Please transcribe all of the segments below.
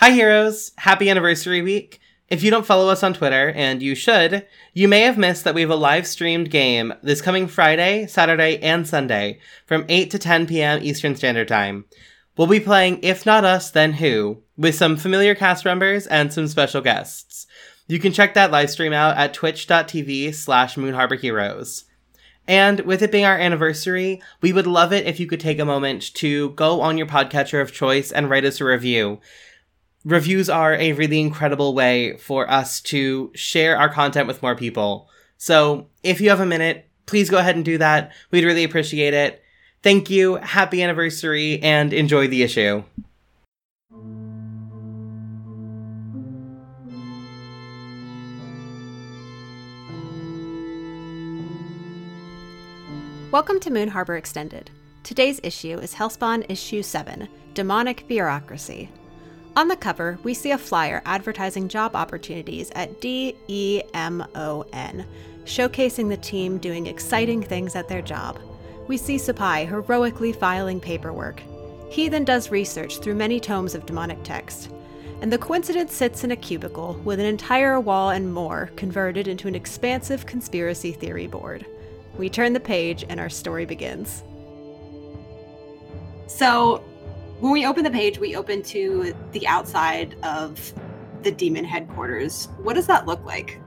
Hi, heroes! Happy anniversary week! If you don't follow us on Twitter, and you should, you may have missed that we have a live streamed game this coming Friday, Saturday, and Sunday from 8 to 10 p.m. Eastern Standard Time. We'll be playing If Not Us, Then Who, with some familiar cast members and some special guests. You can check that live stream out at twitch.tv slash Moon Harbor Heroes. And with it being our anniversary, we would love it if you could take a moment to go on your podcatcher of choice and write us a review reviews are a really incredible way for us to share our content with more people. So if you have a minute, please go ahead and do that. We'd really appreciate it. Thank you, happy anniversary, and enjoy the issue. Welcome to Moon Harbor Extended. Today's issue is Hellspawn Issue 7 Demonic Bureaucracy. On the cover, we see a flyer advertising job opportunities at DEMON, showcasing the team doing exciting things at their job. We see Supai heroically filing paperwork. He then does research through many tomes of demonic text. And the coincidence sits in a cubicle with an entire wall and more converted into an expansive conspiracy theory board. We turn the page and our story begins. So, when we open the page, we open to the outside of the demon headquarters. What does that look like?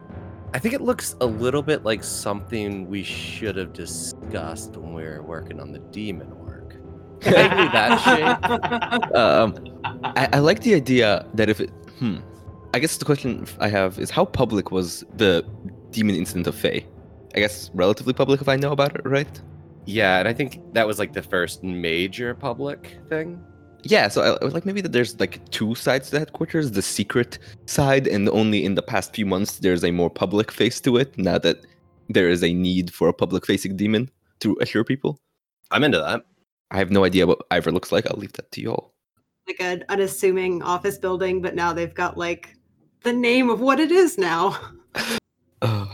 I think it looks a little bit like something we should have discussed when we were working on the demon work. Maybe that shape. Um, I, I like the idea that if it, hmm, I guess the question I have is how public was the demon incident of Faye? I guess relatively public if I know about it, right? Yeah, and I think that was like the first major public thing. Yeah, so I, I was like maybe that there's like two sides to the headquarters, the secret side, and only in the past few months there's a more public face to it. Now that there is a need for a public facing demon to assure people. I'm into that. I have no idea what Ivor looks like. I'll leave that to you all. Like an unassuming office building, but now they've got like the name of what it is now. Uh,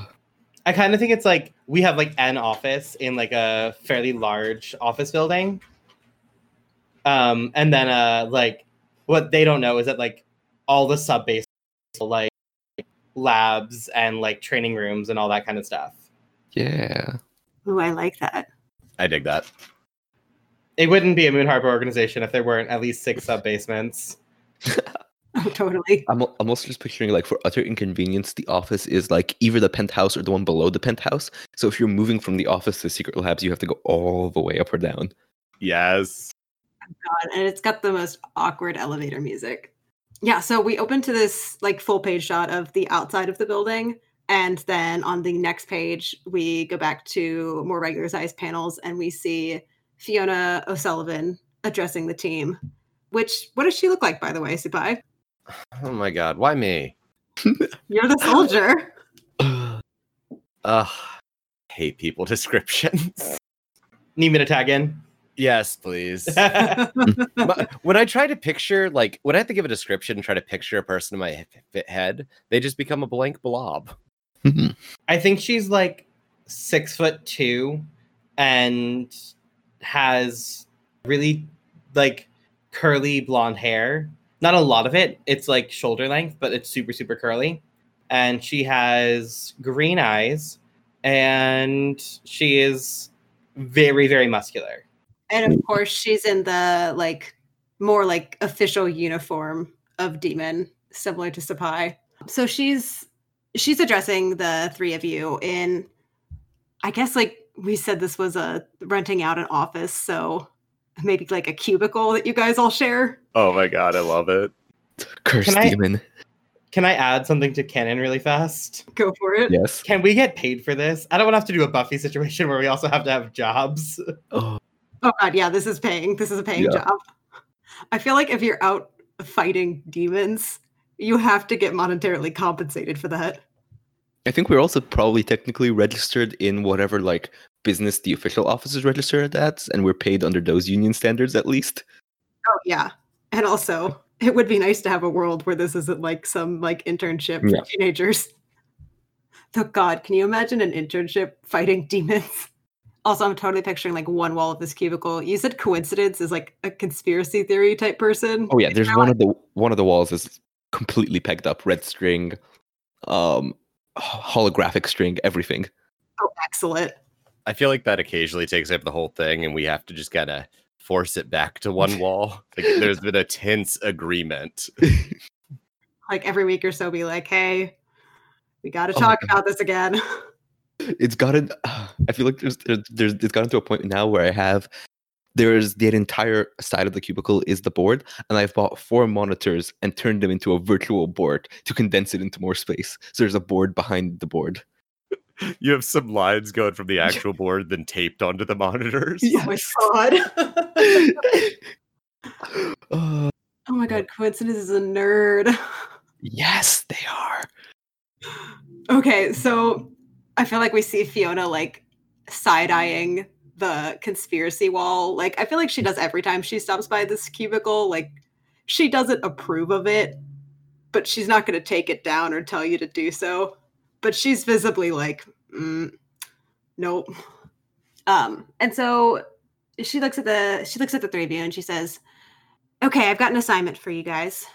I kind of think it's like we have like an office in like a fairly large office building. Um, and then uh like what they don't know is that like all the sub base like labs and like training rooms and all that kind of stuff. yeah. Ooh, I like that. I dig that. It wouldn't be a Moon Harbor organization if there weren't at least six sub basements. Oh, totally. I'm, al- I'm also just picturing like for utter inconvenience, the office is like either the penthouse or the one below the penthouse. So if you're moving from the office to secret labs, you have to go all the way up or down. Yes. God, and it's got the most awkward elevator music. Yeah, so we open to this like full page shot of the outside of the building, and then on the next page we go back to more regular sized panels, and we see Fiona O'Sullivan addressing the team. Which what does she look like, by the way, Supai? Oh my god, why me? You're the soldier. Ugh. Hate people descriptions. Need me to tag in? Yes, please. When I try to picture, like, when I have to give a description and try to picture a person in my he- he- head, they just become a blank blob. Mm-hmm. I think she's like six foot two and has really like curly blonde hair. Not a lot of it. It's like shoulder length, but it's super, super curly. And she has green eyes and she is very, very muscular. And of mm. course, she's in the like more like official uniform of demon, similar to Supai. So she's she's addressing the three of you in I guess like we said this was a renting out an office, so maybe like a cubicle that you guys all share. Oh my god, I love it. Cursed Can I- demon. Can I add something to canon really fast? Go for it. Yes. Can we get paid for this? I don't want to have to do a Buffy situation where we also have to have jobs. Oh, Oh god, yeah, this is paying. This is a paying Yeah. job. I feel like if you're out fighting demons, you have to get monetarily compensated for that. I think we're also probably technically registered in whatever like business the official office is registered at, and we're paid under those union standards at least. Oh yeah. And also, it would be nice to have a world where this isn't like some like internship for Yeah. teenagers. Oh god, can you imagine an internship fighting demons? Also, I'm totally picturing like one wall of this cubicle. You said coincidence is like a conspiracy theory type person. Oh yeah, there's one of the one of the walls is completely pegged up, red string, um, holographic string, everything. Oh, excellent. I feel like that occasionally takes up the whole thing, and we have to just kind of force it back to one wall. Like there's been a tense agreement. Like every week or so, be like, "Hey, we got to Oh talk God. about this again." It's gotten. I feel like there's, there's there's it's gotten to a point now where I have there's the entire side of the cubicle is the board, and I've bought four monitors and turned them into a virtual board to condense it into more space. So there's a board behind the board. You have some lines going from the actual board, then taped onto the monitors. Oh my god. Uh, Oh my god, coincidence is a nerd. yes, they are. Okay, so I feel like we see Fiona like side eyeing the conspiracy wall. Like, I feel like she does every time she stops by this cubicle. Like, she doesn't approve of it, but she's not going to take it down or tell you to do so. But she's visibly like, mm, nope. Um, and so she looks at the she looks at the three of you and she says, "Okay, I've got an assignment for you guys.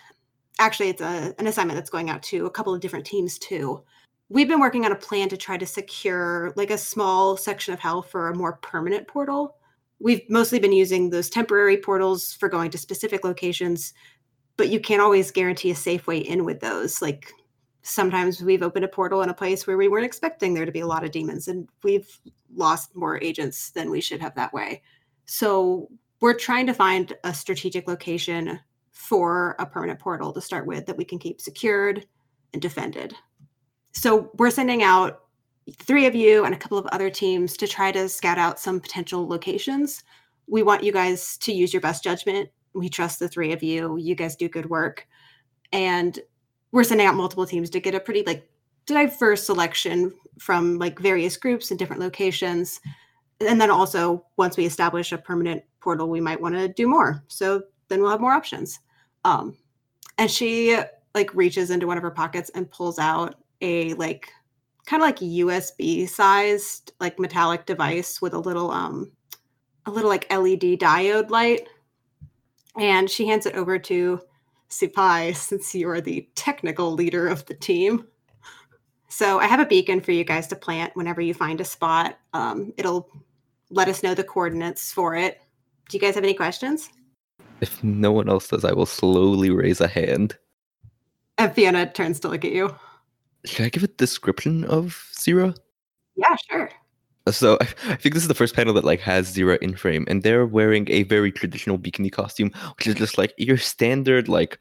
Actually, it's a, an assignment that's going out to a couple of different teams too." We've been working on a plan to try to secure like a small section of hell for a more permanent portal. We've mostly been using those temporary portals for going to specific locations, but you can't always guarantee a safe way in with those. Like sometimes we've opened a portal in a place where we weren't expecting there to be a lot of demons and we've lost more agents than we should have that way. So we're trying to find a strategic location for a permanent portal to start with that we can keep secured and defended so we're sending out three of you and a couple of other teams to try to scout out some potential locations. We want you guys to use your best judgment. We trust the three of you. You guys do good work. And we're sending out multiple teams to get a pretty like diverse selection from like various groups and different locations. And then also once we establish a permanent portal, we might want to do more. So then we'll have more options. Um and she like reaches into one of her pockets and pulls out a like kind of like USB sized like metallic device with a little um a little like LED diode light. And she hands it over to Supai since you are the technical leader of the team. So I have a beacon for you guys to plant whenever you find a spot. Um, it'll let us know the coordinates for it. Do you guys have any questions? If no one else does, I will slowly raise a hand. And Fiona turns to look at you. Should I give a description of Zira? Yeah, sure. So I, I think this is the first panel that like has Zira in frame, and they're wearing a very traditional bikini costume, which is just like your standard like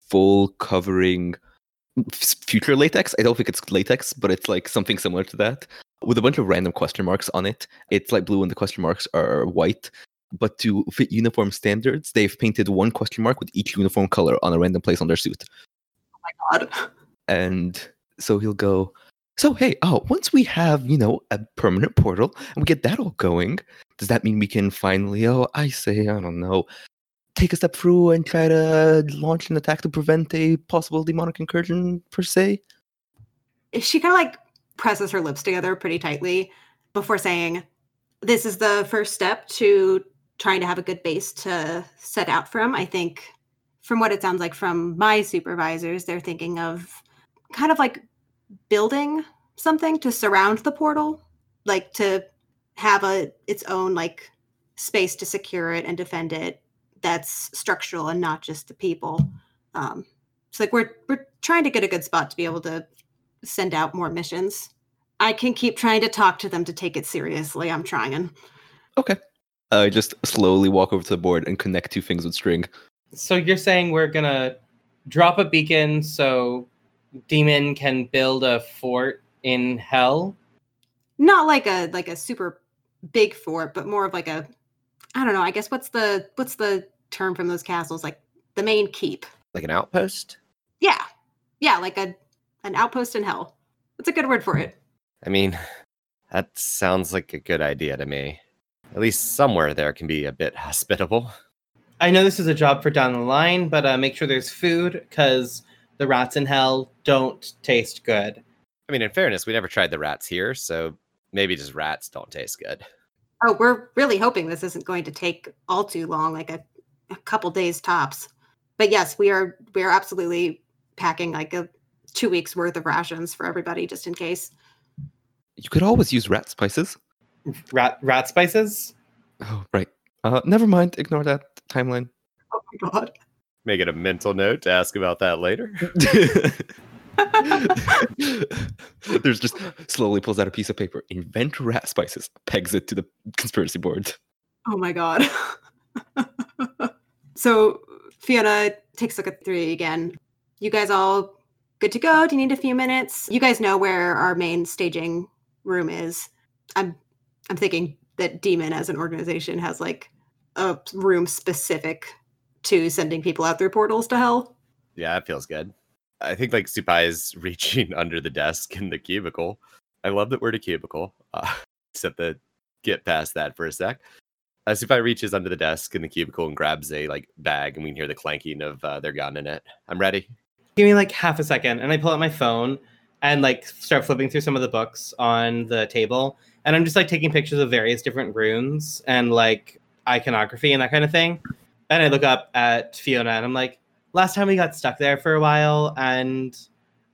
full covering future latex. I don't think it's latex, but it's like something similar to that with a bunch of random question marks on it. It's like blue, and the question marks are white. But to fit uniform standards, they've painted one question mark with each uniform color on a random place on their suit. Oh my god. and so he'll go so hey oh once we have you know a permanent portal and we get that all going does that mean we can finally oh i say i don't know take a step through and try to launch an attack to prevent a possible demonic incursion per se she kind of like presses her lips together pretty tightly before saying, This is the first step to trying to have a good base to set out from. I think, from what it sounds like from my supervisors, they're thinking of kind of like building something to surround the portal, like to have a its own like space to secure it and defend it that's structural and not just the people. Um, so like we're we're trying to get a good spot to be able to send out more missions. I can keep trying to talk to them to take it seriously. I'm trying. okay i just slowly walk over to the board and connect two things with string So you're saying we're gonna drop a beacon so Demon can build a fort in hell? Not like a like a super big fort, but more of like a I don't know, I guess what's the what's the term from those castles? Like the main keep. Like an outpost? Yeah. Yeah, like a an outpost in hell. That's a good word for it. I mean, that sounds like a good idea to me. At least somewhere there can be a bit hospitable. I know this is a job for down the line, but uh, make sure there's food because the rats in hell don't taste good. I mean, in fairness, we never tried the rats here, so maybe just rats don't taste good. Oh, we're really hoping this isn't going to take all too long, like a, a couple days tops. But yes, we are we are absolutely packing like a two weeks worth of rations for everybody just in case. You could always use rat spices. Rat rat spices. Oh, right. Uh, never mind. Ignore that timeline. Oh my god. Make it a mental note to ask about that later. There's just slowly pulls out a piece of paper. Invent rat spices. Pegs it to the conspiracy board. Oh my god. so Fiona takes a look at the three again. You guys all good to go? Do you need a few minutes? You guys know where our main staging room is. I'm I'm thinking that Demon as an organization has like a room specific to sending people out through portals to hell. Yeah, that feels good. I think like Supai is reaching under the desk in the cubicle. I love that word a cubicle. Uh, except that get past that for a sec. Uh, Supai reaches under the desk in the cubicle and grabs a like bag, and we can hear the clanking of uh, their gun in it. I'm ready. Give me like half a second, and I pull out my phone and like start flipping through some of the books on the table, and I'm just like taking pictures of various different runes and like iconography and that kind of thing. And I look up at Fiona, and I'm like, last time we got stuck there for a while, and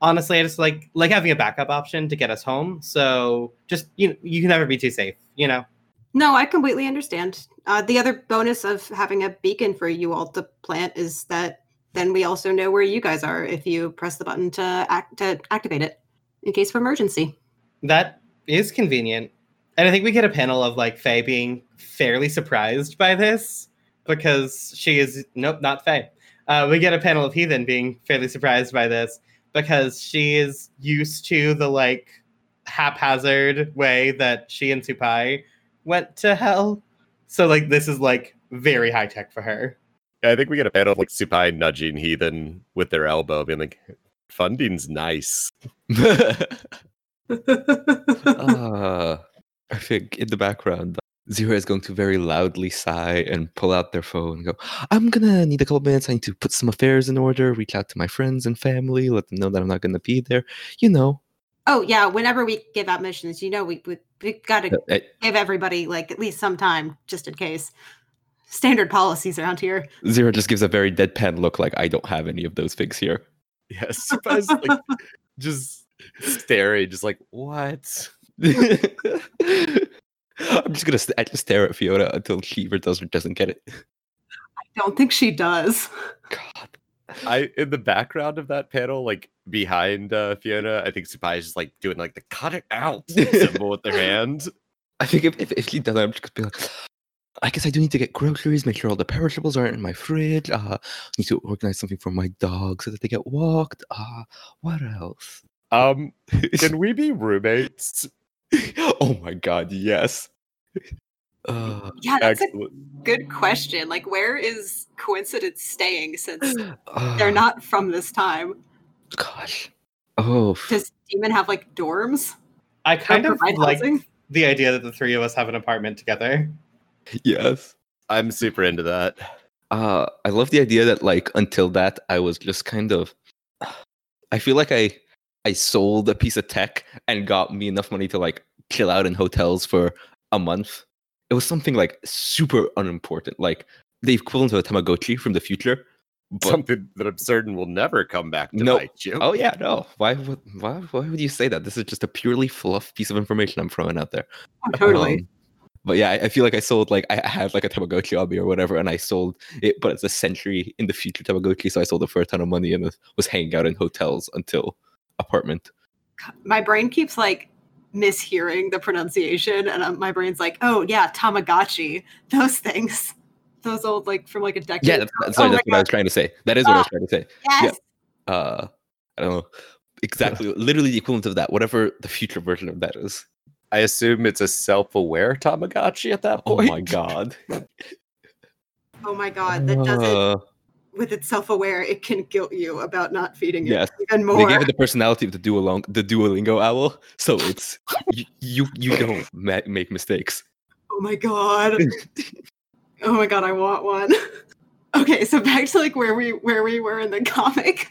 honestly, I just like like having a backup option to get us home. So just you you can never be too safe, you know. No, I completely understand. Uh, the other bonus of having a beacon for you all to plant is that then we also know where you guys are if you press the button to act to activate it in case of emergency. That is convenient. And I think we get a panel of like Faye being fairly surprised by this because she is nope, not Faye. Uh, we get a panel of Heathen being fairly surprised by this because she is used to the like haphazard way that she and Supai went to hell. So like this is like very high tech for her. Yeah, I think we get a panel of like Supai nudging Heathen with their elbow, being like, "Funding's nice." uh, I think in the background, Zero is going to very loudly sigh and pull out their phone and go, I'm gonna need a couple minutes. I need to put some affairs in order, reach out to my friends and family, let them know that I'm not gonna be there. You know. Oh yeah, whenever we give out missions, you know we we, we got to Uh, give everybody like at least some time just in case. Standard policies around here. Zero just gives a very deadpan look like I don't have any of those figs here. Yeah, like just staring, just like what? I'm just gonna st- I just stare at Fiona until she either does or doesn't get it. I don't think she does. God. I in the background of that panel, like behind uh, Fiona, I think Supai is just like doing like the cut it out symbol with their hand. I think if, if, if she does, I'm just gonna be like, I guess I do need to get groceries, make sure all the perishables aren't in my fridge. Uh, need to organize something for my dog so that they get walked. Uh, what else? Um, can we be roommates? oh my god, yes. Uh, Yeah, that's a good question. Like, where is coincidence staying since uh, they're not from this time? Gosh. Oh, Does Demon have like dorms? I kind of like housing? the idea that the three of us have an apartment together. yes. I'm super into that. Uh, I love the idea that like until that I was just kind of. I feel like I I sold a piece of tech and got me enough money to like chill out in hotels for a month. It was something like super unimportant, like the equivalent of a Tamagotchi from the future. But Something that I'm certain will never come back to Nope. bite you. oh yeah, no. Why would why why would you say that? This is just a purely fluff piece of information I'm throwing out there. Oh, totally. Um, but yeah, I, I feel like I sold like I I had like a Tamagotchi on me or whatever, and I sold it, but it's a century in the future Tamagotchi, so I sold it for a ton of money and was hanging out in hotels until apartment. my brain keeps like mishearing the pronunciation, and um, my brain's like, "Oh yeah, Tamagotchi, those things, those old like from like a decade." Yeah, that's, that's, Oh sorry, that's what I was trying to say. That is what I was Ah. trying to say. yes. Uh, I don't know exactly, literally the equivalent of that, whatever the future version of that is. I assume it's a self-aware Tamagotchi at that point. Oh my god, Oh my god, that doesn't Uh, with its self-aware. It can guilt you about not feeding it Yes. even They more. gave it the personality of the Duolingo, the Duolingo owl, so it's you you, you don't ma- make mistakes. Oh my god. oh my god, I want one. okay, so back to like where we where we were in the comic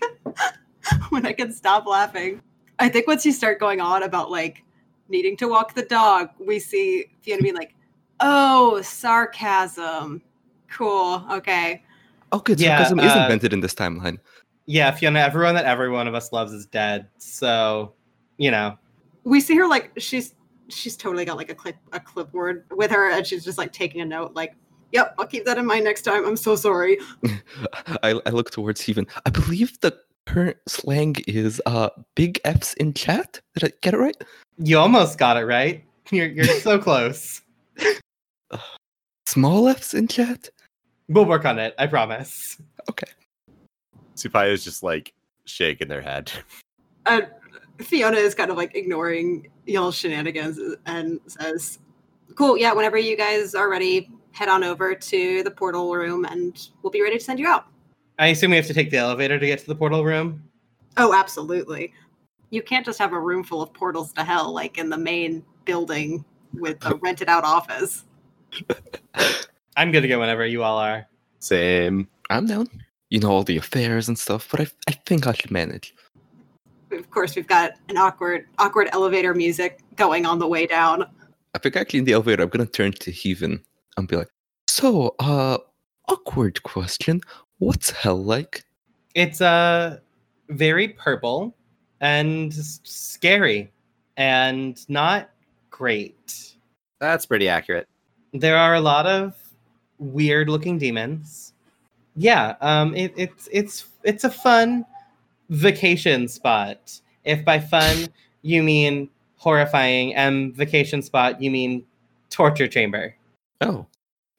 when I could stop laughing. I think once you start going on about like needing to walk the dog, we see Fiona being like, Oh, sarcasm. Cool. Okay. Oh, good. Yeah, Sarcasm is uh, invented in this timeline. Yeah, Fiona, everyone that every one of us loves is dead. So, you know. We see her like she's she's totally got like a clip a clipboard with her and she's just like taking a note like, "Yep, I'll keep that in mind next time. I'm so sorry." I, I look towards Steven. I believe the current slang is uh big F's in chat. Did I get it right? You almost got it right. You're you're so close. Small F's in chat? We'll work on it, I promise. Okay. Supai is just like shaking their head. And Fiona is kind of like ignoring y'all's shenanigans and says, Cool, yeah, whenever you guys are ready, head on over to the portal room and we'll be ready to send you out. I assume we have to take the elevator to get to the portal room. Oh, absolutely. You can't just have a room full of portals to hell like in the main building with a rented out office. I'm good to go whenever you all are. Same. I'm down. You know all the affairs and stuff, but I I think I should manage. Of course, we've got an awkward, awkward elevator music going on the way down. I think actually in the elevator I'm gonna turn to Heathen and be like, so uh awkward question. What's hell like? It's uh very purple and scary and not great. That's pretty accurate. There are a lot of weird looking demons. Yeah, um it, it's it's it's a fun vacation spot. If by fun you mean horrifying and vacation spot you mean torture chamber. Oh.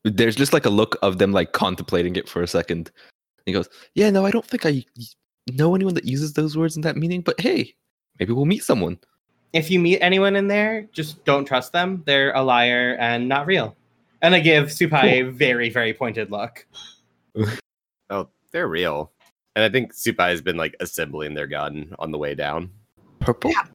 There's just like a look of them like contemplating it for a second. He goes, Yeah, no, I don't think I know anyone that uses those words in that meaning, but hey, maybe we'll meet someone. if you meet anyone in there, just don't trust them. They're a liar and not real. And I give Supai a very, very pointed look. Oh, they're real. And I think Supai has been like assembling their gun on the way down. Purple? Yeah.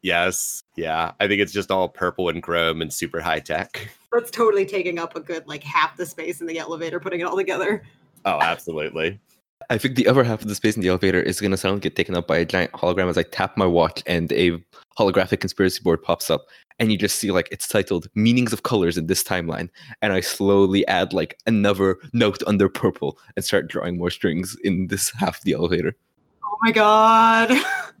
Yes. Yeah. I think it's just all purple and chrome and super high tech. That's totally taking up a good like half the space in the elevator, putting it all together. Oh, absolutely. I think the other half of the space in the elevator is going to suddenly get taken up by a giant hologram as I tap my watch and a holographic conspiracy board pops up. And you just see like it's titled Meanings of Colors in this timeline. And I slowly add like another note under purple and start drawing more strings in this half of the elevator. Oh my god.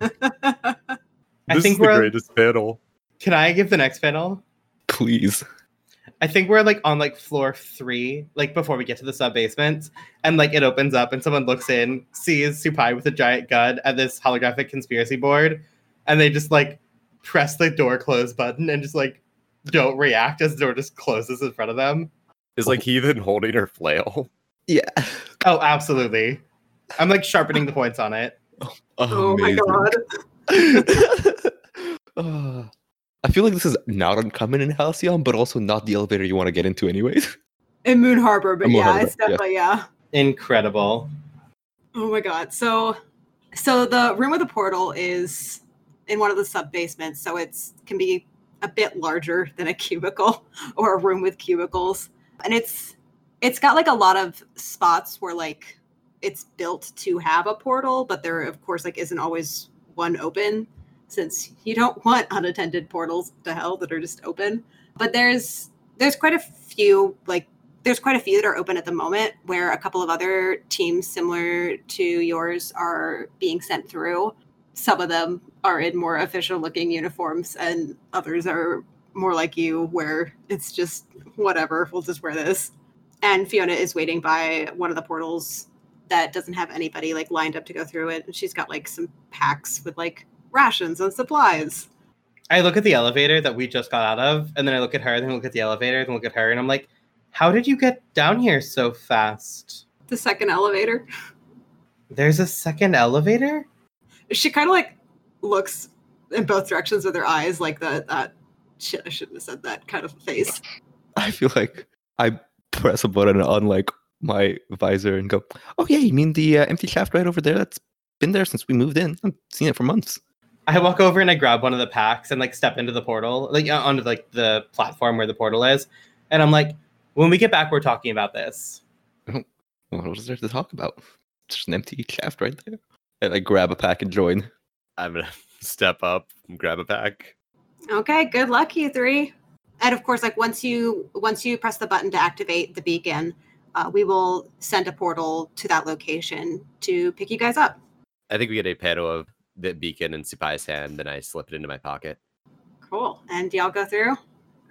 I this think is the we're. greatest panel. Can I give the next panel? Please. I think we're like on like floor three, like before we get to the sub basements, and like it opens up and someone looks in, sees Supai with a giant gun at this holographic conspiracy board, and they just like press the door close button and just like don't react as the door just closes in front of them. Is like heathen holding her flail. Yeah. Oh, absolutely. I'm like sharpening the points on it. oh my god. Uh, I feel like this is not uncommon in Halcyon, but also not the elevator you want to get into anyways. In Moon Harbor, but Moon yeah, Harbor, it's definitely yeah. Incredible. Oh my god. So so the room with the portal is in one of the sub basements, so it's can be a bit larger than a cubicle or a room with cubicles. And it's it's got like a lot of spots where like it's built to have a portal, but there of course like isn't always one open since you don't want unattended portals to hell that are just open. But there's there's quite a few like there's quite a few that are open at the moment where a couple of other teams similar to yours are being sent through. Some of them are in more official looking uniforms, and others are more like you, where it's just whatever, we'll just wear this. And Fiona is waiting by one of the portals that doesn't have anybody like lined up to go through it. And she's got like some packs with like rations and supplies. I look at the elevator that we just got out of, and then I look at her, then I look at the elevator, then look at her, and I'm like, how did you get down here so fast? The second elevator. There's a second elevator? she kind of like looks in both directions with her eyes like that that shit i shouldn't have said that kind of face I feel like I press a button on like my visor and go, "Oh yeah, you mean the uh, empty shaft right over there? That's been there since we moved in. I've seen it for months." I walk over and I grab one of the packs and like step into the portal, like uh, onto like the platform where the portal is, and I'm like, when we get back, we're talking about this. What was there to talk about? Just an empty shaft right there. And I grab a pack and join. I'm gonna step up and grab a pack. okay good luck you three and of course, like once you once you press the button to activate the beacon, uh, we will send a portal to that location to pick you guys up. I think we get a panel of the beacon in Supai's hand, then I slip it into my pocket. Cool. And do y'all go through,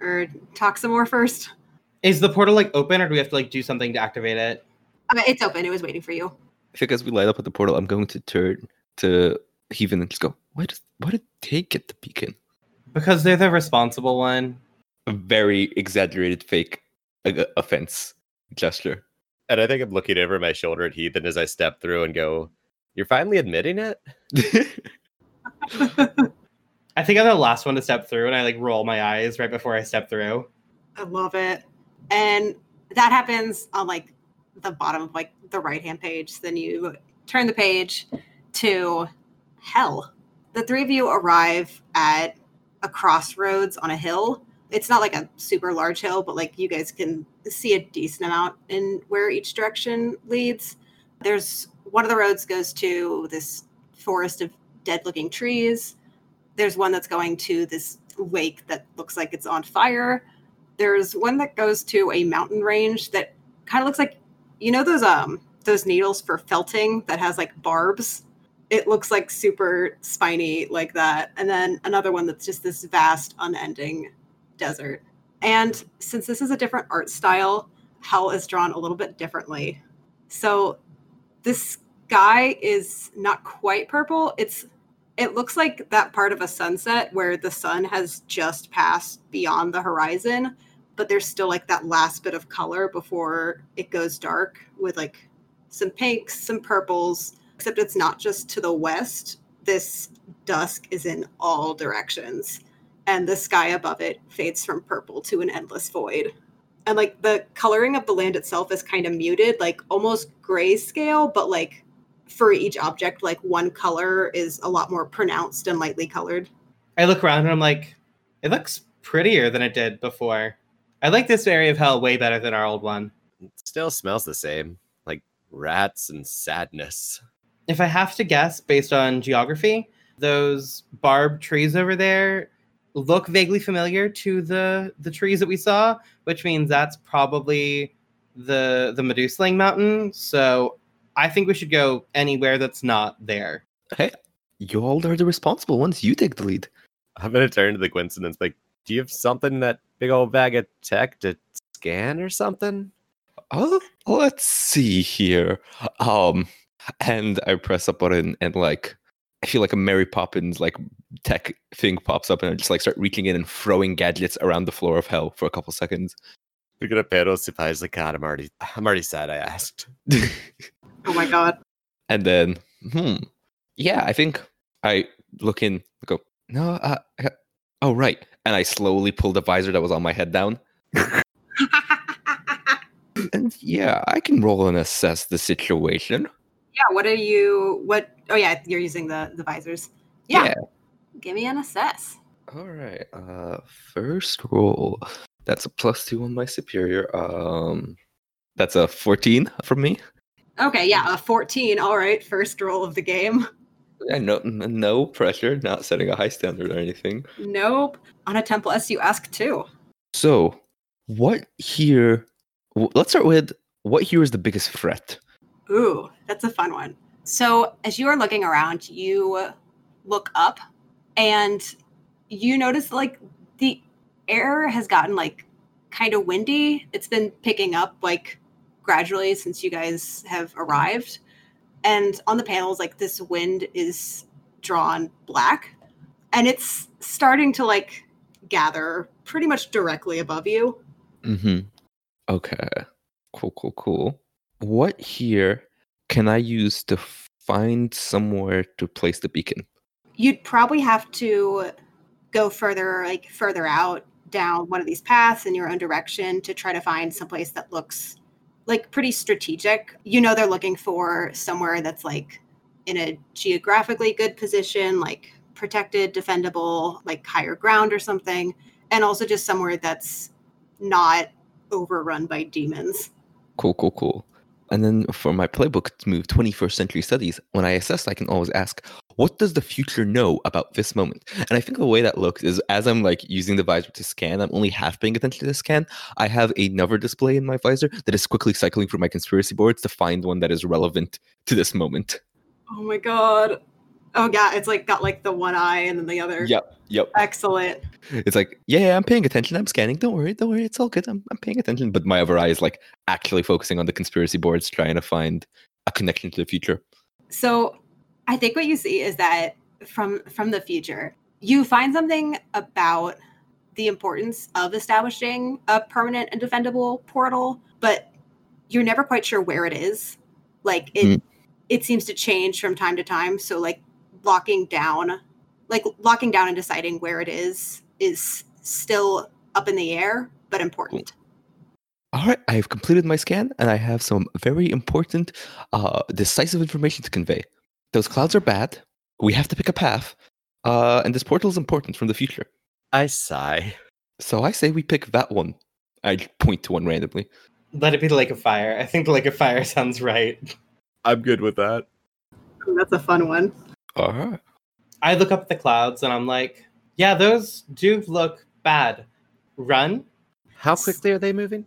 or talk some more first? Is the portal like open, or do we have to like do something to activate it? Uh, it's open. It was waiting for you. I think as we light up at the portal, I'm going to turn to Heathen and just go, why, does, why did they get the beacon? Because they're the responsible one. A very exaggerated fake uh, offense gesture. And I think I'm looking over my shoulder at Heathen as I step through and go, You're finally admitting it? I think I'm the last one to step through, and I like roll my eyes right before I step through. I love it. And that happens on like the bottom of like the right hand page. Then you turn the page to hell. The three of you arrive at a crossroads on a hill. It's not like a super large hill, but like you guys can see a decent amount in where each direction leads. There's one of the roads goes to this forest of dead looking trees. There's one that's going to this lake that looks like it's on fire. There's one that goes to a mountain range that kind of looks like you know those um those needles for felting that has like barbs it looks like super spiny like that and then another one that's just this vast unending desert and since this is a different art style hell is drawn a little bit differently so this sky is not quite purple it's it looks like that part of a sunset where the sun has just passed beyond the horizon but there's still like that last bit of color before it goes dark with like some pinks, some purples, except it's not just to the west. This dusk is in all directions, and the sky above it fades from purple to an endless void. And like the coloring of the land itself is kind of muted, like almost grayscale, but like for each object, like one color is a lot more pronounced and lightly colored. I look around and I'm like, it looks prettier than it did before. I like this area of hell way better than our old one. It still smells the same, like rats and sadness. If I have to guess based on geography, those barbed trees over there look vaguely familiar to the the trees that we saw, which means that's probably the the Medusling mountain. So I think we should go anywhere that's not there. Hey, you all are the responsible ones. You take the lead. I'm gonna turn to the coincidence. like, do you have something in that big old bag of tech to scan or something? Oh, let's see here. Um, and I press a button and like I feel like a Mary Poppins like tech thing pops up and I just like start reaching in and throwing gadgets around the floor of hell for a couple seconds. We're gonna panel supplies like God, I'm already I'm already sad I asked. Oh my god. and then, hmm, yeah, I think I look in, go, no, uh, uh, oh right, and I slowly pull the visor that was on my head down. And yeah, I can roll and assess the situation. yeah, what are you what oh yeah, you're using the the visors. Yeah. Give me an assess. All right. Uh, first roll. That's a plus two on my superior. Um, that's a fourteen from me. Okay, yeah, a 14. All right, first roll of the game. And no, no pressure. Not setting a high standard or anything. Nope. On a temple S, you ask two. So, what here? Let's start with what here is the biggest threat. Ooh, that's a fun one. So, as you are looking around, you look up and you notice like the air has gotten like kind of windy. It's been picking up like gradually since you guys have arrived. And on the panels, like this wind is drawn black and it's starting to like gather pretty much directly above you. Mm-hmm. Okay. Cool. Cool. Cool. What here can I use to find somewhere to place the beacon? you'd probably have to go further like further out down one of these paths in your own direction to try to find someplace that looks like pretty strategic you know they're looking for somewhere that's like in a geographically good position like protected defendable like higher ground or something and also just somewhere that's not overrun by demons Cool, cool, cool. And then for my playbook to move 21st century studies, when I assess, I can always ask, what does the future know about this moment? And I think the way that looks is as I'm like using the visor to scan, I'm only half paying attention to the scan. I have another display in my visor that is quickly cycling through my conspiracy boards to find one that is relevant to this moment. Oh my god. Oh yeah, it's like got like the one eye and then the other. Yep. Yep. Excellent. It's like, yeah, yeah, I'm paying attention. I'm scanning. Don't worry. Don't worry. It's all good. I'm, I'm paying attention. But my other eye is like actually focusing on the conspiracy boards, trying to find a connection to the future. So I think what you see is that from from the future, you find something about the importance of establishing a permanent and defendable portal, but you're never quite sure where it is. Like it Mm. it seems to change from time to time. So like locking down like locking down and deciding where it is is still up in the air, but important. All right, I have completed my scan and I have some very important, uh, decisive information to convey. Those clouds are bad. We have to pick a path. Uh, and this portal is important from the future. I sigh. So I say we pick that one. I point to one randomly. Let it be the Lake of Fire. I think the Lake of Fire sounds right. I'm good with that. That's a fun one. All right. I look up at the clouds and I'm like, yeah, those do look bad. Run? How quickly are they moving?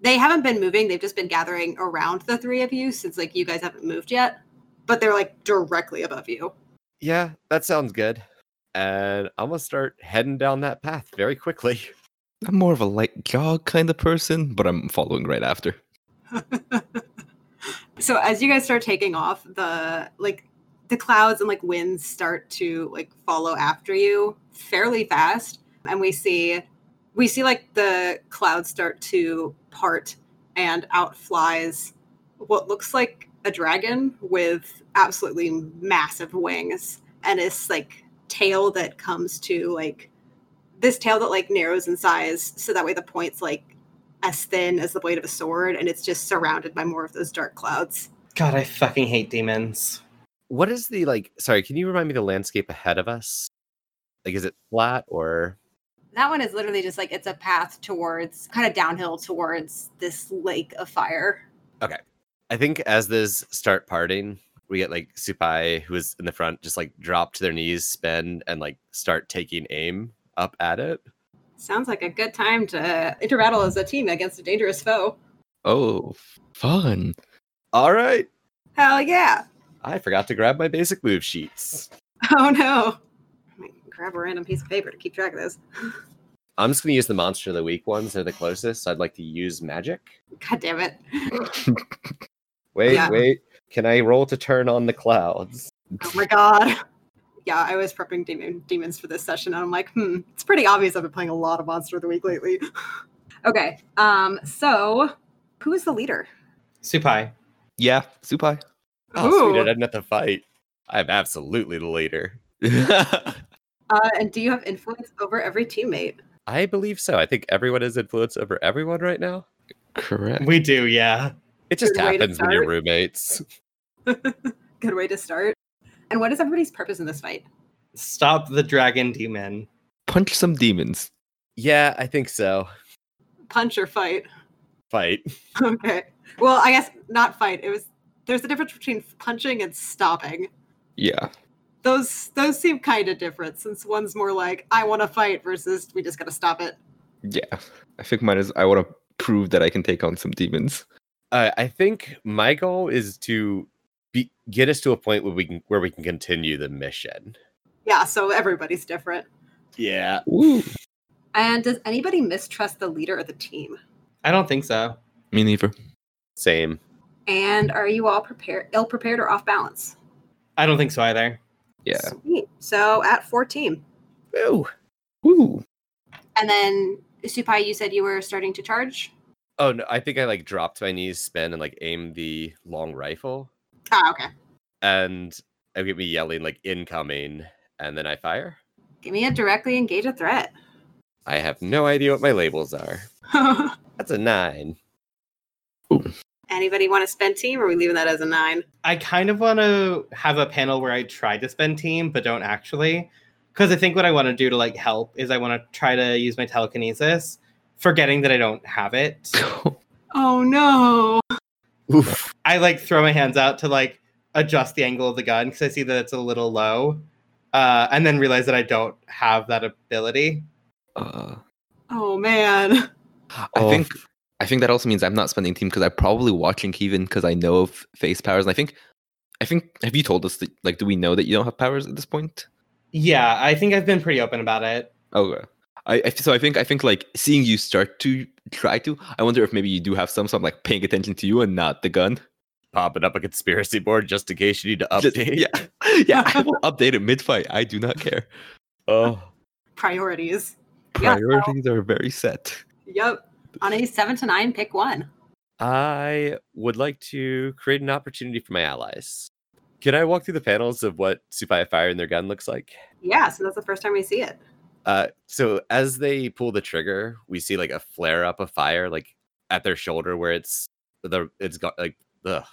They haven't been moving. They've just been gathering around the three of you since like you guys haven't moved yet. But they're like directly above you. Yeah, that sounds good. And I'm gonna start heading down that path very quickly. I'm more of a light jog kind of person, but I'm following right after. so as you guys start taking off, the like the clouds and like winds start to like follow after you fairly fast. And we see we see like the clouds start to part and out flies what looks like a dragon with absolutely massive wings and this like tail that comes to like this tail that like narrows in size so that way the point's like as thin as the blade of a sword and it's just surrounded by more of those dark clouds God, I fucking hate demons. What is the like sorry, can you remind me the landscape ahead of us? Like is it flat or that one is literally just like it's a path towards kind of downhill towards this lake of fire Okay. I think as this start parting, we get like Supai, who is in the front, just like drop to their knees, spin, and like start taking aim up at it. sounds like a good time to interbattle as a team against a dangerous foe Oh, fun. All right. hell yeah I forgot to grab my basic move sheets. oh no grab a random piece of paper to keep track of this I'm just gonna use the monster of the week ones. They're the closest. So I'd like to use magic. god damn it Wait, Yeah. wait. Can I roll to turn on the clouds? oh my god yeah i was prepping demon, demons for this session and i'm like hmm it's pretty obvious i've been playing a lot of monster of the week lately okay um so who is the leader Supai. Yeah, Supai. Oh, sweet! I didn't have to fight. I'm absolutely the leader. uh, and do you have influence over every teammate I believe so. I think everyone has influence over everyone right now. Correct. We do, yeah. It just Good happens when you're roommates. good way to start and what is everybody's purpose in this fight Stop the dragon demon. Punch some demons. Yeah, I think so. punch or fight Fight. okay well i guess not fight it was there's a difference between punching and stopping Yeah. those those seem kind of different since one's more like i want to fight versus we just gotta stop it Yeah. I think mine is I want to prove that I can take on some demons. Uh, I think my goal is to be, get us to a point where we can where we can continue the mission. yeah so everybody's different Yeah. Woo. and does anybody mistrust the leader of the team I don't think so. Me neither. Same. And are you all prepared ill prepared or off balance I don't think so either. Yeah. Sweet. so at 14 Woo. Woo. and then supai you said you were starting to charge Oh no! I think I like dropped my knees, spin, and like aim the long rifle, ah okay and I get me yelling like incoming, and then I fire. give me a directly engage a threat I have no idea what my labels are. That's a nine. Anybody want to spend team, or are we leaving that as a nine? I kind of want to have a panel where I try to spend team, but don't actually. Because I think what I want to do to like help is I want to try to use my telekinesis, forgetting that I don't have it. Oh no! Oof. I like throw my hands out to like adjust the angle of the gun because I see that it's a little low, uh, and then realize that I don't have that ability. Uh, Oh man. I Oh, think I think that also means I'm not spending team because I'm probably watching Kevin because I know of face powers. And I think I think have you told us that like do we know that you don't have powers at this point? Yeah, I think I've been pretty open about it. Okay. I, I so I think I think like seeing you start to try to, I wonder if maybe you do have some, so I'm like paying attention to you and not the gun. popping up a conspiracy board just in case you need to Just- update. yeah, yeah. I will update it mid fight. I do not care. Oh, Priorities. Yeah, so- Priorities are very set. Yep. On a seven to nine, pick one. I would like to create an opportunity for my allies. Can I walk through the panels of what Supai firing their gun looks like? Yeah, so that's the first time we see it. Uh, so as they pull the trigger, we see like a flare up of fire, like at their shoulder, where it's the it's got like the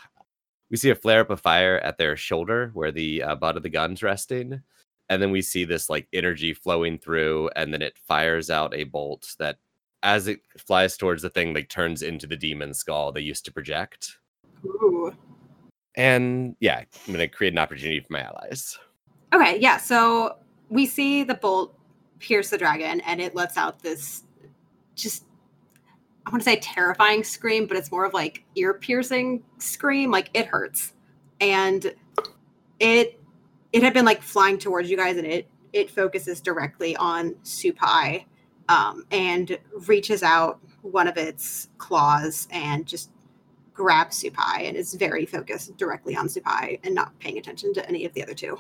we see a flare up of fire at their shoulder where the uh, butt of the gun's resting, and then we see this like energy flowing through, and then it fires out a bolt that, as it flies towards the thing, like turns into the demon skull they used to project. Ooh. And yeah, I'm gonna create an opportunity for my allies. Okay, yeah. So we see the bolt pierce the dragon, and it lets out this just I want to say terrifying scream, but it's more of like ear piercing scream. Like it hurts, and it it had been like flying towards you guys, and it it focuses directly on Supai, um, and reaches out one of its claws and just grabs Supai, and is very focused directly on Supai and not paying attention to any of the other two.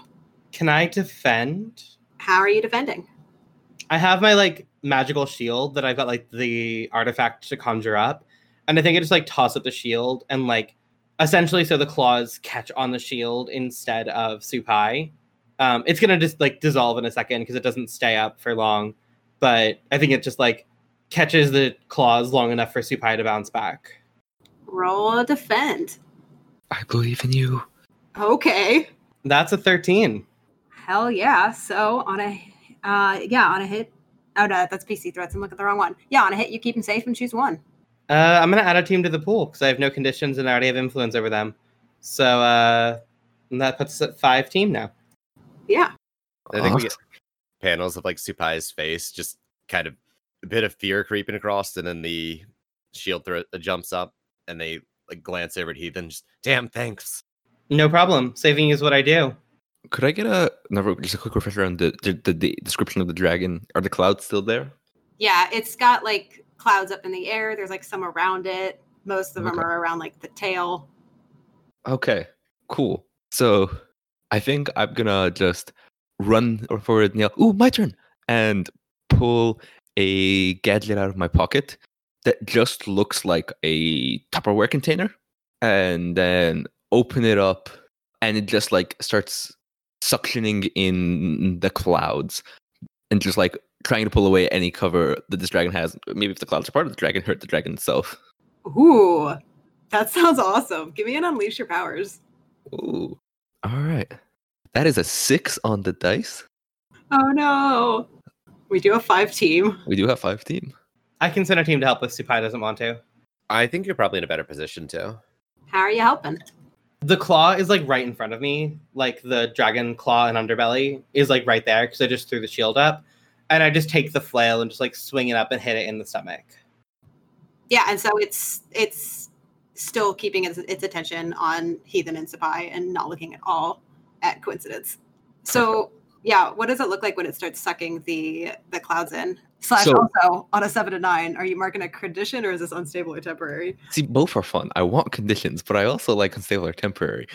Can I defend? How are you defending? I have my like magical shield that I've got like the artifact to conjure up, and I think I just like toss up the shield and like essentially so the claws catch on the shield instead of Supai. Um, it's gonna just like dissolve in a second because it doesn't stay up for long, but I think it just like catches the claws long enough for Supai to bounce back. Roll a defend. I believe in you. Okay. That's a thirteen. Hell yeah. So on a uh yeah, on a hit. Oh no, that's PC threats. I'm looking at the wrong one. Yeah, on a hit you keep them safe and choose one. Uh, I'm gonna add a team to the pool because I have no conditions and I already have influence over them. So uh, and that puts us at five team now. Yeah. I think we get panels of like Supai's face, just kind of a bit of fear creeping across, and then the shield throw uh, jumps up, and they like glance over at Heath and just, damn, thanks. No problem. Saving is what I do. Could I get a another just a quick refresher on the the, the the description of the dragon? Are the clouds still there? Yeah, it's got like clouds up in the air. There's like some around it. Most of them are around like the tail. Okay, cool. So I think I'm gonna just run forward and yell, "Ooh, my turn!" and pull a gadget out of my pocket that just looks like a Tupperware container, and then open it up, and it just like starts suctioning in the clouds, and just like trying to pull away any cover that this dragon has. Maybe if the clouds are part of the dragon, hurt the dragon itself. Ooh. That sounds awesome. Give me an unleash your powers. Ooh. All right. That is a six on the dice. Oh no. We do a five team. We do have five team. I can send a team to help if Supai doesn't want to. I think you're probably in a better position too. How are you helping? The claw is like right in front of me. Like the dragon claw and underbelly is like right there because I just threw the shield up. And I just take the flail and just like swing it up and hit it in the stomach. Yeah, and so it's it's still keeping its, its attention on Heathen and Supai and not looking at all at coincidence. So yeah, what does it look like when it starts sucking the the clouds in? Slash So- also on a seven to nine, are you marking a condition or is this unstable or temporary? See, both are fun. I want conditions, but I also like unstable or temporary.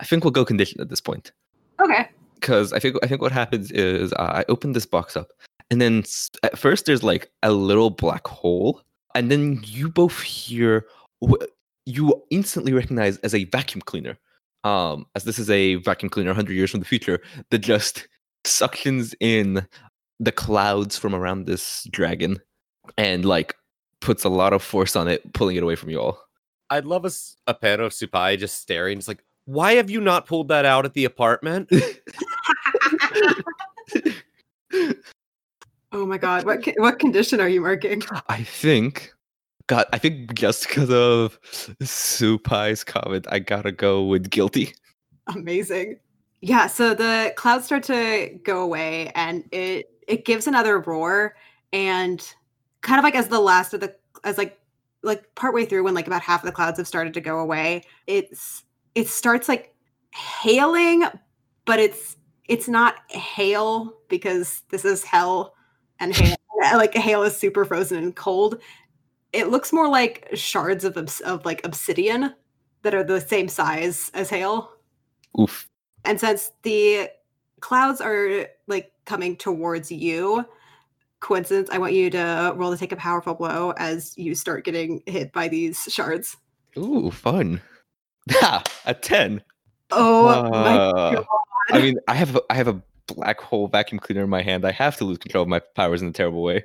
I think we'll go condition at this point Okay. because I think I think what happens is uh, I open this box up, and then at first there's like a little black hole, and then you both hear you instantly recognize as a vacuum cleaner. Um, as this is a vacuum cleaner 100 years from the future that just suctions in the clouds from around this dragon and like puts a lot of force on it, pulling it away from you all. I'd love a panel of Supai just staring. It's like, why have you not pulled that out at the apartment? Oh my god, what what condition are you marking? I think, God, I think just because of Supai's comment, I gotta go with guilty. Amazing. Yeah, so the clouds start to go away and it it gives another roar and kind of like as the last of the as like like partway through when like about half of the clouds have started to go away, it's it starts like hailing, but it's it's not hail because this is hell and hail like hail is super frozen and cold. It looks more like shards of obs- of like obsidian that are the same size as hail. Oof. And since the clouds are like coming towards you, coincidence, I want you to roll to take a powerful blow as you start getting hit by these shards. Ooh, fun. Ha! A ten. Oh my Uh, god. I mean, I have a, I have a black hole vacuum cleaner in my hand. I have to lose control of my powers in a terrible way.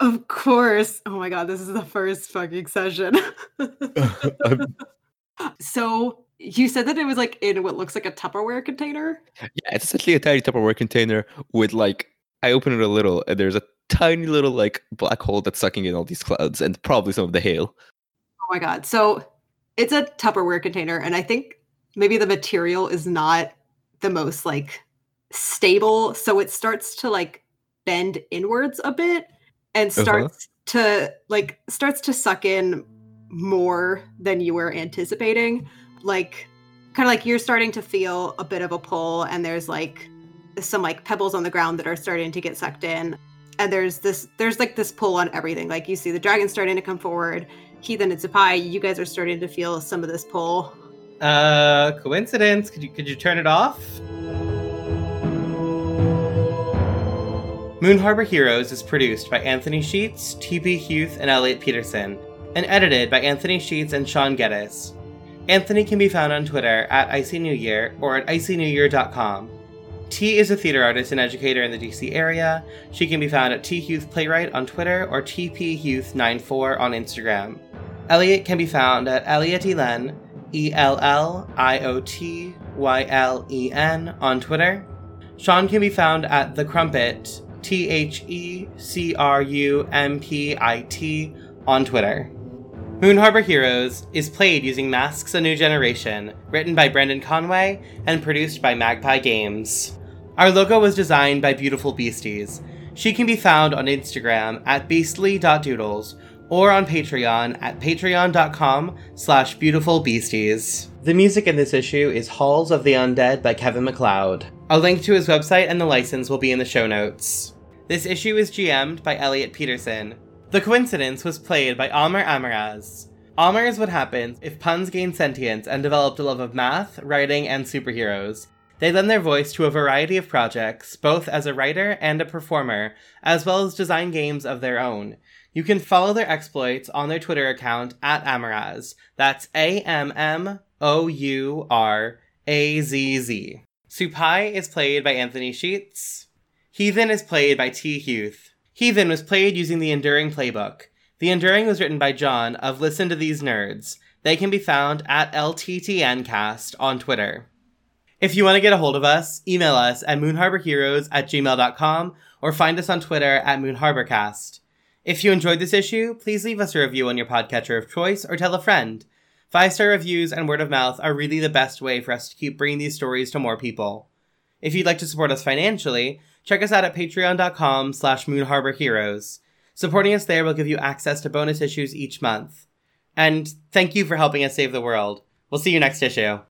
Of course. Oh my god, this is the first fucking session. so you said that it was like in what looks like a Tupperware container? Yeah, it's essentially a tiny Tupperware container with like I open it a little and there's a tiny little like black hole that's sucking in all these clouds and probably some of the hail. Oh my god. So it's a Tupperware container, and I think maybe the material is not the most like stable. So it starts to like bend inwards a bit and Uh-huh. starts to like starts to suck in more than you were anticipating. Like kind of like you're starting to feel a bit of a pull, and there's like some like pebbles on the ground that are starting to get sucked in. And there's this there's like this pull on everything. Like you see the dragon starting to come forward. Heathen and Supai, you guys are starting to feel some of this pull. Uh, coincidence? Could you could you turn it off? Moon Harbor Heroes is produced by Anthony Sheets, TP Huth, and Elliot Peterson, and edited by Anthony Sheets and Sean Geddes. Anthony can be found on Twitter at Icy New Year or at icynewyear.com. T is a theater artist and educator in the DC area. She can be found at T Huth Playwright on Twitter or TPHuth94 on Instagram. Elliot can be found at Elliot Elen, E L L I O T Y L E N on Twitter. Sean can be found at The Crumpit, T H E C R U M P I T on Twitter. Moon Harbor Heroes is played using Masks A New Generation, written by Brendan Conway and produced by Magpie Games. Our logo was designed by Beautiful Beasties. She can be found on Instagram at beastly.doodles or on Patreon at patreon.com slash beautifulbeasties. The music in this issue is Halls of the Undead by Kevin MacLeod. A link to his website and the license will be in the show notes. This issue is GM'd by Elliot Peterson. The coincidence was played by Amr Amaraz. Amr is what happens if puns gain sentience and developed a love of math, writing, and superheroes. They lend their voice to a variety of projects, both as a writer and a performer, as well as design games of their own. You can follow their exploits on their Twitter account at Amaraz. That's A M M O U R A Z Z. Supai is played by Anthony Sheets. Heathen is played by T. Huth. Heathen was played using the Enduring playbook. The Enduring was written by John of Listen to These Nerds. They can be found at LTTNcast on Twitter. If you want to get a hold of us, email us at moonharborheroes at gmail.com or find us on Twitter at moonharborcast. If you enjoyed this issue, please leave us a review on your podcatcher of choice or tell a friend. Five star reviews and word of mouth are really the best way for us to keep bringing these stories to more people. If you'd like to support us financially, check us out at patreon.com slash moonharborheroes. Supporting us there will give you access to bonus issues each month. And thank you for helping us save the world. We'll see you next issue.